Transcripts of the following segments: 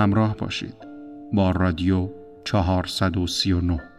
همراه باشید با رادیو 439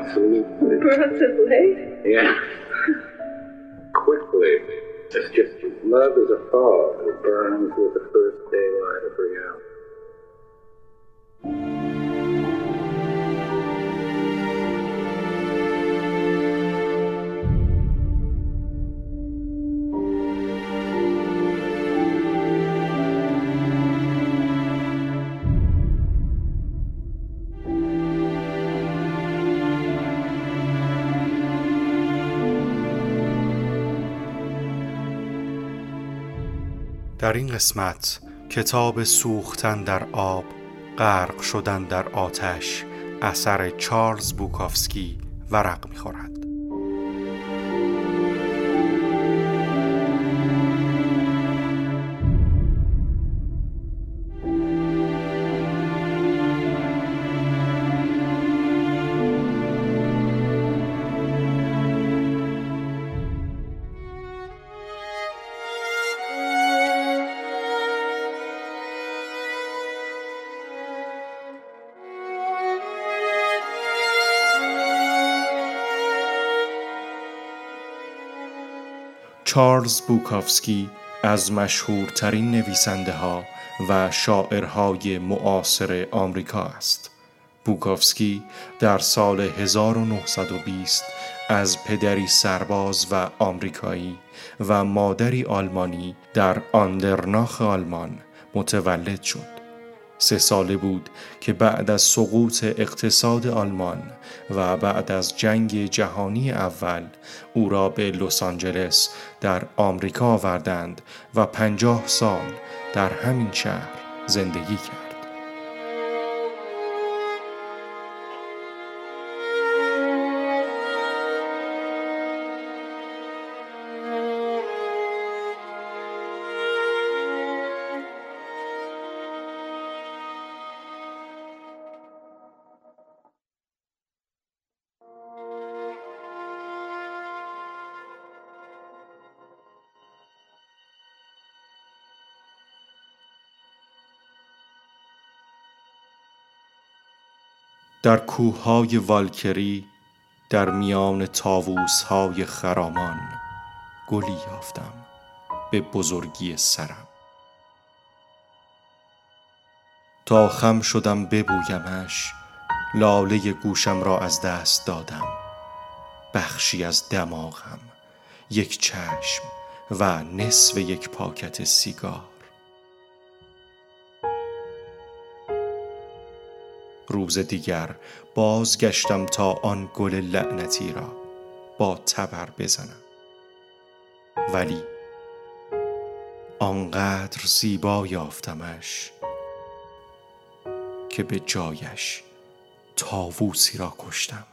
Absolutely. Burns? Yeah. Quickly. It's just love is a fog. It burns with the first در این قسمت کتاب سوختن در آب غرق شدن در آتش اثر چارلز بوکافسکی ورق می‌خورد. چارلز بوکافسکی از مشهورترین نویسنده ها و شاعرهای معاصر آمریکا است. بوکافسکی در سال 1920 از پدری سرباز و آمریکایی و مادری آلمانی در آندرناخ آلمان متولد شد. سه ساله بود که بعد از سقوط اقتصاد آلمان و بعد از جنگ جهانی اول او را به لس آنجلس در آمریکا آوردند و پنجاه سال در همین شهر زندگی کرد. در کوههای والکری در میان تاووسهای خرامان گلی یافتم به بزرگی سرم. تا خم شدم ببویمش لاله گوشم را از دست دادم. بخشی از دماغم یک چشم و نصف یک پاکت سیگار. روز دیگر بازگشتم تا آن گل لعنتی را با تبر بزنم. ولی آنقدر زیبا یافتمش که به جایش تاووسی را کشتم.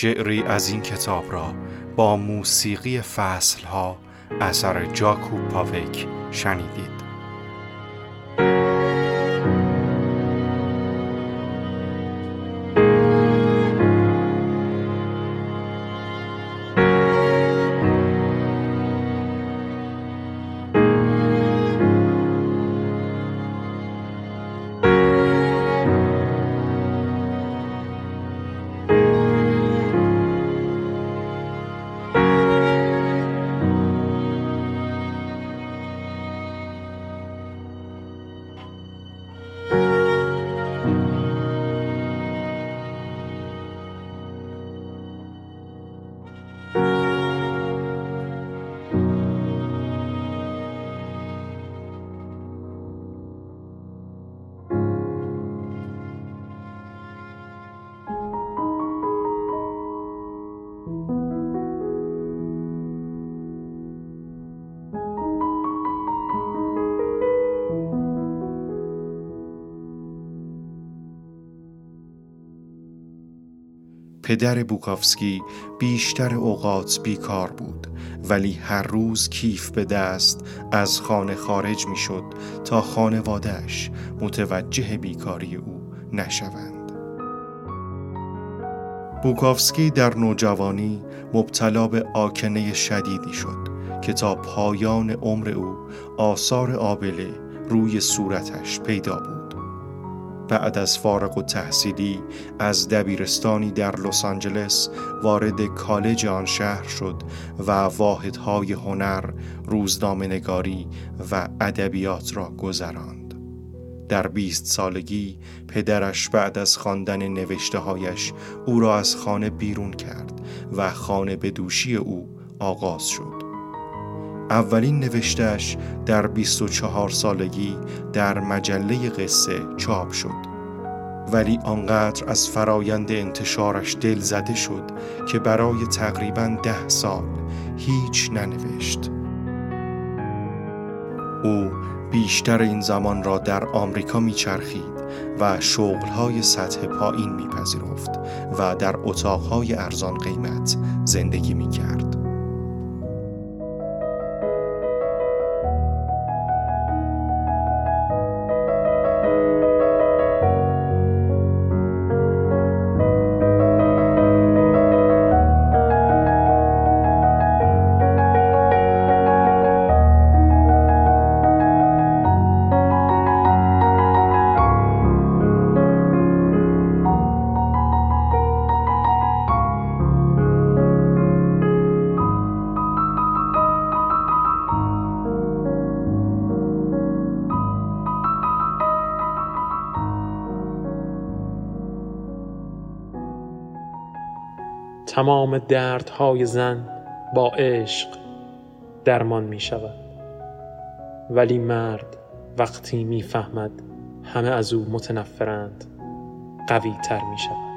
شعری از این کتاب را با موسیقی فصلها اثر جاکوب پاوک شنیدید. پدر بوکافسکی بیشتر اوقات بیکار بود ولی هر روز کیف به دست از خانه خارج می شد تا خانوادهش متوجه بیکاری او نشوند. بوکافسکی در نوجوانی مبتلا به آکنه شدیدی شد که تا پایان عمر او آثار آبله روی صورتش پیدا بود. بعد از فارغ و تحصیلی از دبیرستانی در لس آنجلس وارد کالج آن شهر شد و واحدهای هنر، روزنامه‌نگاری و ادبیات را گذراند. در بیست سالگی پدرش بعد از خواندن نوشته هایش او را از خانه بیرون کرد و خانه به دوشی او آغاز شد. اولین نوشتهش در 24 سالگی در مجله قصه چاپ شد ولی آنقدر از فرایند انتشارش دل زده شد که برای تقریبا ده سال هیچ ننوشت او بیشتر این زمان را در آمریکا میچرخید و شغلهای سطح پایین میپذیرفت و در اتاقهای ارزان قیمت زندگی می‌کرد. تمام دردهای زن با عشق درمان می شود. ولی مرد وقتی می‌فهمد همه از او متنفرند قوی تر می شود.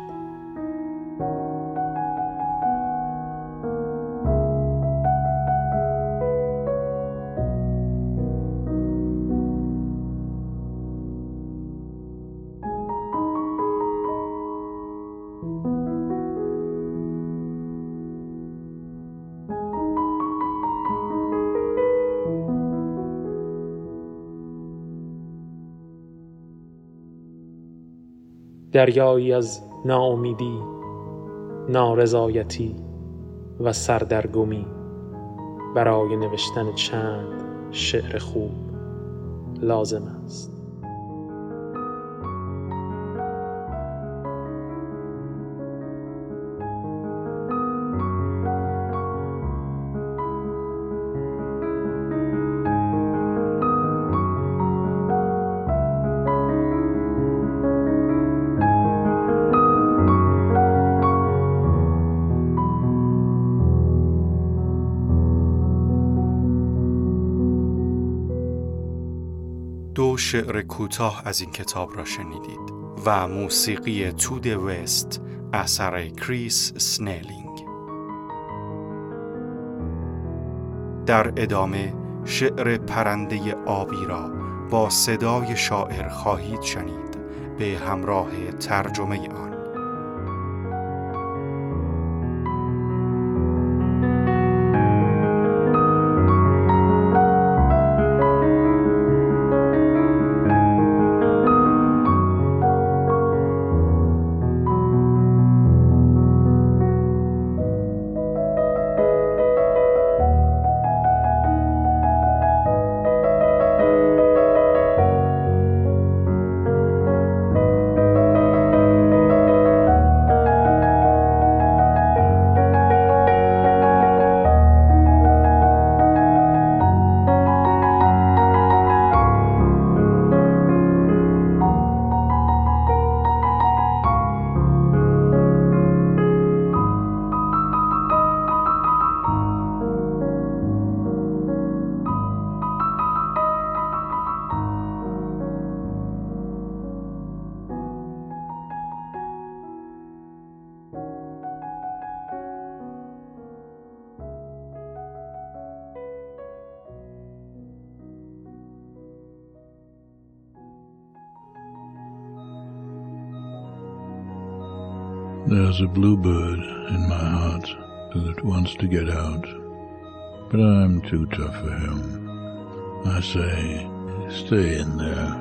دریایی از ناامیدی نارضایتی و سردرگمی برای نوشتن چند شعر خوب لازم است. شعر کوتاه از این کتاب را شنیدید و موسیقی تود وست اثر کریس سنیلینگ. در ادامه شعر پرنده آبی را با صدای شاعر خواهید شنید به همراه ترجمه آن. There's a bluebird in my heart that wants to get out, but I'm too tough for him. I say, stay in there.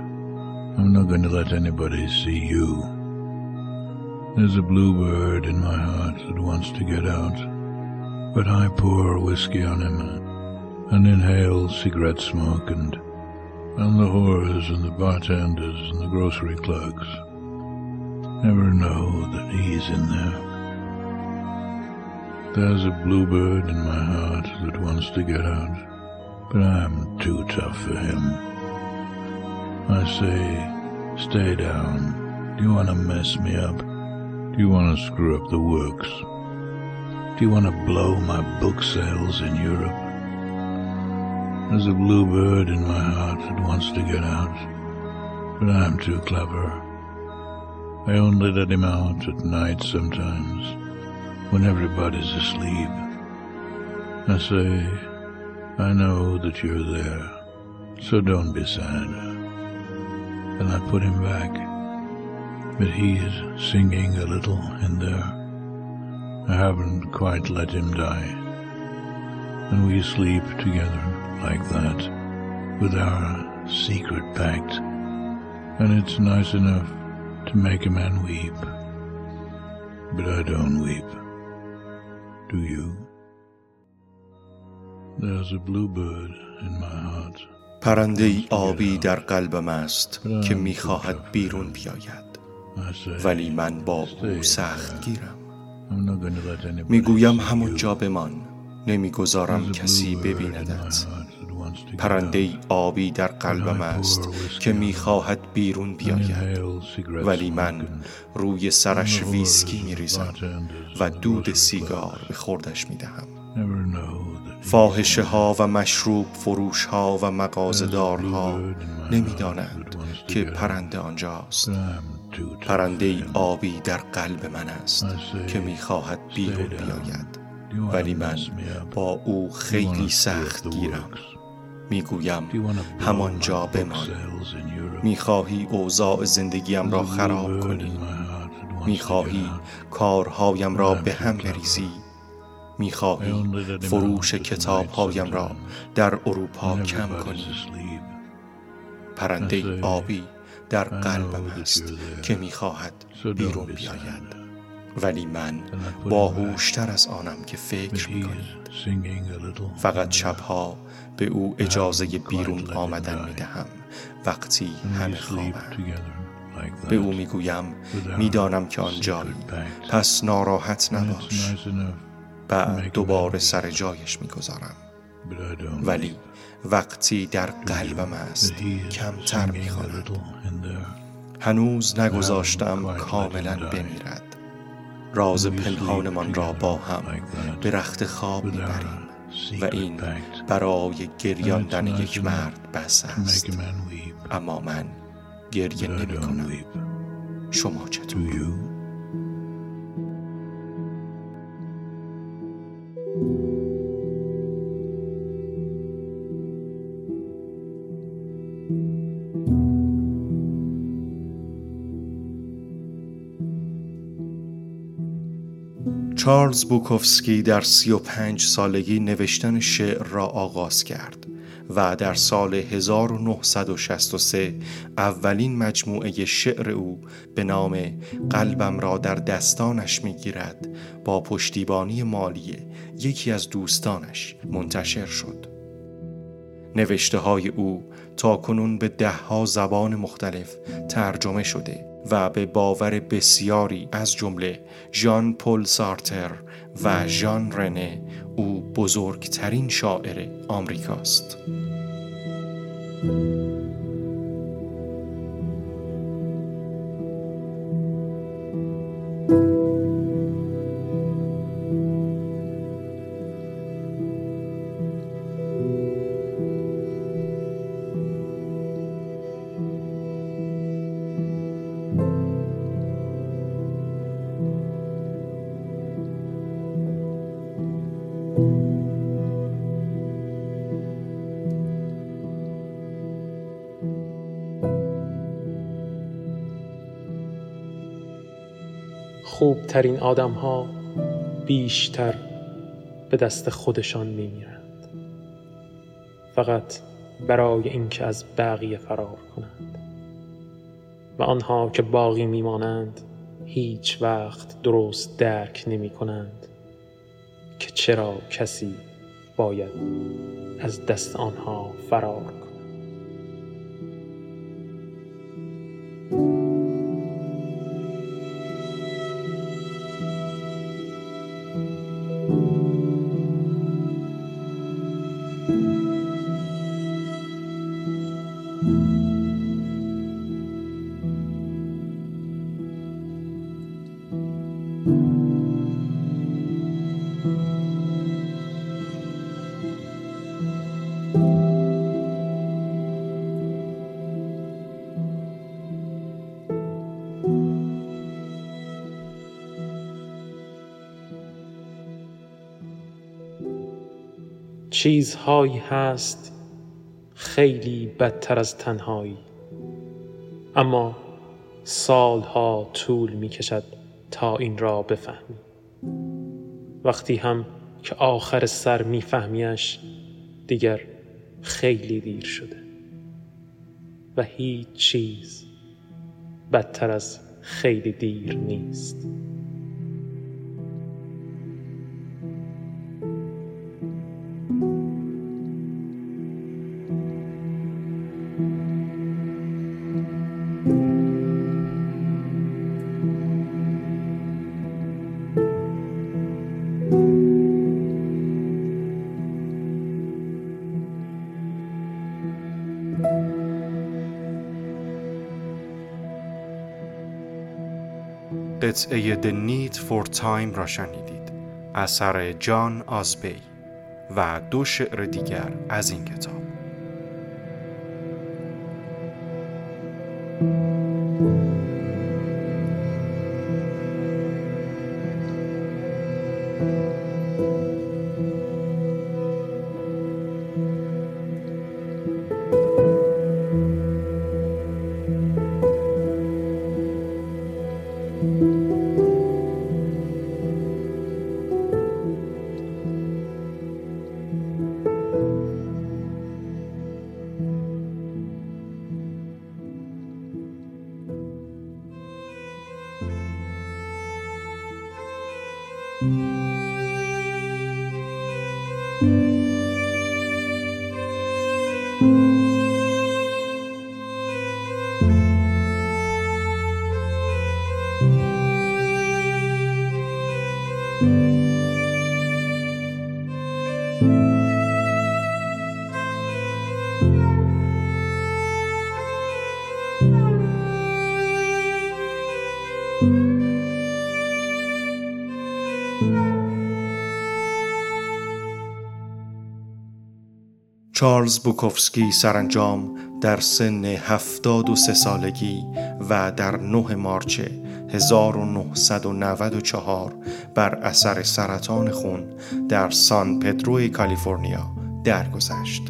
I'm not going to let anybody see you. There's a bluebird in my heart that wants to get out, but I pour whiskey on him and inhale cigarette smoke and, and the whores and the bartenders and the grocery clerks never know that he's in there. There's a bluebird in my heart that wants to get out, but I'm too tough for him. I say, stay down. Do you want to mess me up? Do you want to screw up the works? Do you want to blow my book sales in Europe? There's a bluebird in my heart that wants to get out, but I'm too clever. I only let him out at night sometimes, when everybody's asleep. I say, I know that you're there, so don't be sad. And I put him back, but he's singing a little in there. I haven't quite let him die. And we sleep together like that, with our secret pact. And it's nice enough to make a man weep. But I don't weep. Do you? There's a bluebird in my heart. پرنده ای آبی در قلبم است که می‌خواهد بیرون بیاید ولی من با او سخت گیرم می‌گویم see همونجا you. بمان نمی‌گذارم کسی ببیندت پرنده آبی در قلبم است که می‌خواهد بیرون بیاید. ولی من روی سرش ویسکی میریزم و دود سیگار به خوردش می‌دهم. فاحشه ها و مشروب فروش ها و مغازدارها نمی‌دانند که پرنده آنجاست. پرنده آبی در قلب من است که می‌خواهد بیرون بیاید. ولی من با او خیلی سخت گیرم. می‌گویم همانجا بمان. می‌خواهی اوضاع زندگیم را خراب کنی. می‌خواهی کارهایم را به هم بریزی. می‌خواهی فروش کتابهایم را در اروپا کم کنی. پرنده آبی در قلبم است که می‌خواهد بیرون بیاید. ولی من باهوشتر از آنم که فکر می‌کنید فقط شبها به او اجازه بیرون آمدن می‌دهم. وقتی همه خوابند. به او می‌گویم می‌دانم که آنجایی پس ناراحت نباش. بعد دوباره سر جایش می‌گذارم. ولی وقتی در قلبم است کمتر می‌خواند هنوز نگذاشتم کاملا بمیرد. راز پنهانمان را با هم به رخت خواب می‌بریم و این برای گریاندن یک مرد بس است. اما من گریه نمی کنم شما چطور؟ چارلز بوکوفسکی در سی و پنج سالگی نوشتن شعر را آغاز کرد و در سال 1963 اولین مجموعه شعر او به نام قلبم را در دستانش می‌گیرد با پشتیبانی مالی یکی از دوستانش منتشر شد. نوشته های او تا کنون به دهها زبان مختلف ترجمه شده و به باور بسیاری از جمله ژان پل سارتر و ژان رنه او بزرگترین شاعر آمریکاست. thank you خوبترین آدم ها بیشتر به دست خودشان میمیرند. فقط برای اینکه از بقیه فرار کنند. و آنها که باقی میمانند هیچ وقت درست درک نمی کنند که چرا کسی باید از دست آنها فرار چیزهایی هست خیلی بدتر از تنهایی. اما سالها طول می کشد تا این را بفهمی. وقتی هم که آخر سر میفهمیش دیگر خیلی دیر شده. و هیچ چیز بدتر از خیلی دیر نیست. قطعه The Need for Time را شنیدید. اثر جان آزبی و دو شعر دیگر از این کتاب. چارلز بوکوفسکی سرانجام در سن هفتاد و سه سالگی و در 9 مارچ 1994 بر اثر سرطان خون در سان پدرو کالیفرنیا درگذشت.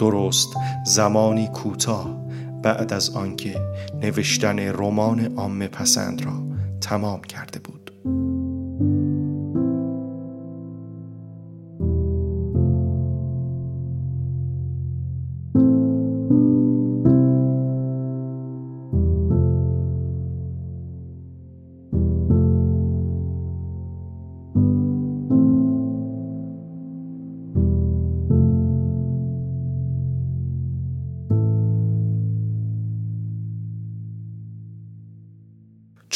درست زمانی کوتاه بعد از آنکه نوشتن رمان عام پسند را تمام کرده بود.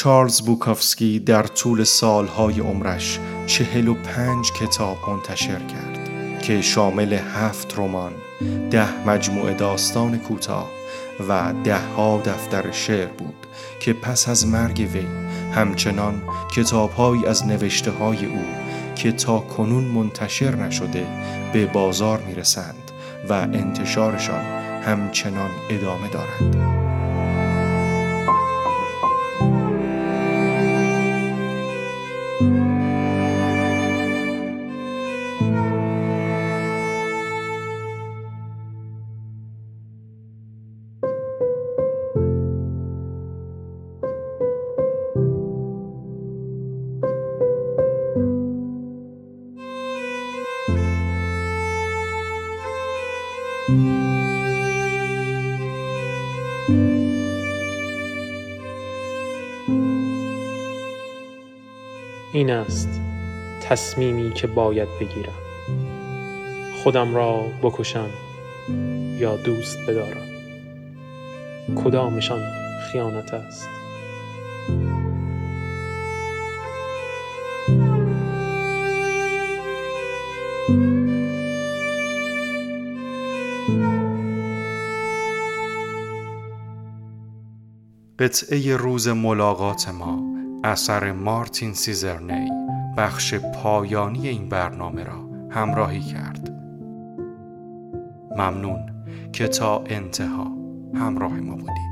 چارلز بوکافسکی در طول سالهای عمرش چهل و پنج کتاب منتشر کرد که شامل هفت رمان، ده مجموعه داستان کوتاه و ده ها دفتر شعر بود که پس از مرگ وی همچنان کتابهایی از نوشته های او که تا کنون منتشر نشده به بازار می‌رسند و انتشارشان همچنان ادامه دارند. این است تصمیمی که باید بگیرم. خودم را بکشم یا دوست بدارم. کدامشان خیانت است؟ قطعه روز ملاقات ما. اثر مارتین سیزرنی بخش پایانی این برنامه را همراهی کرد. ممنون که تا انتها همراه ما بودید.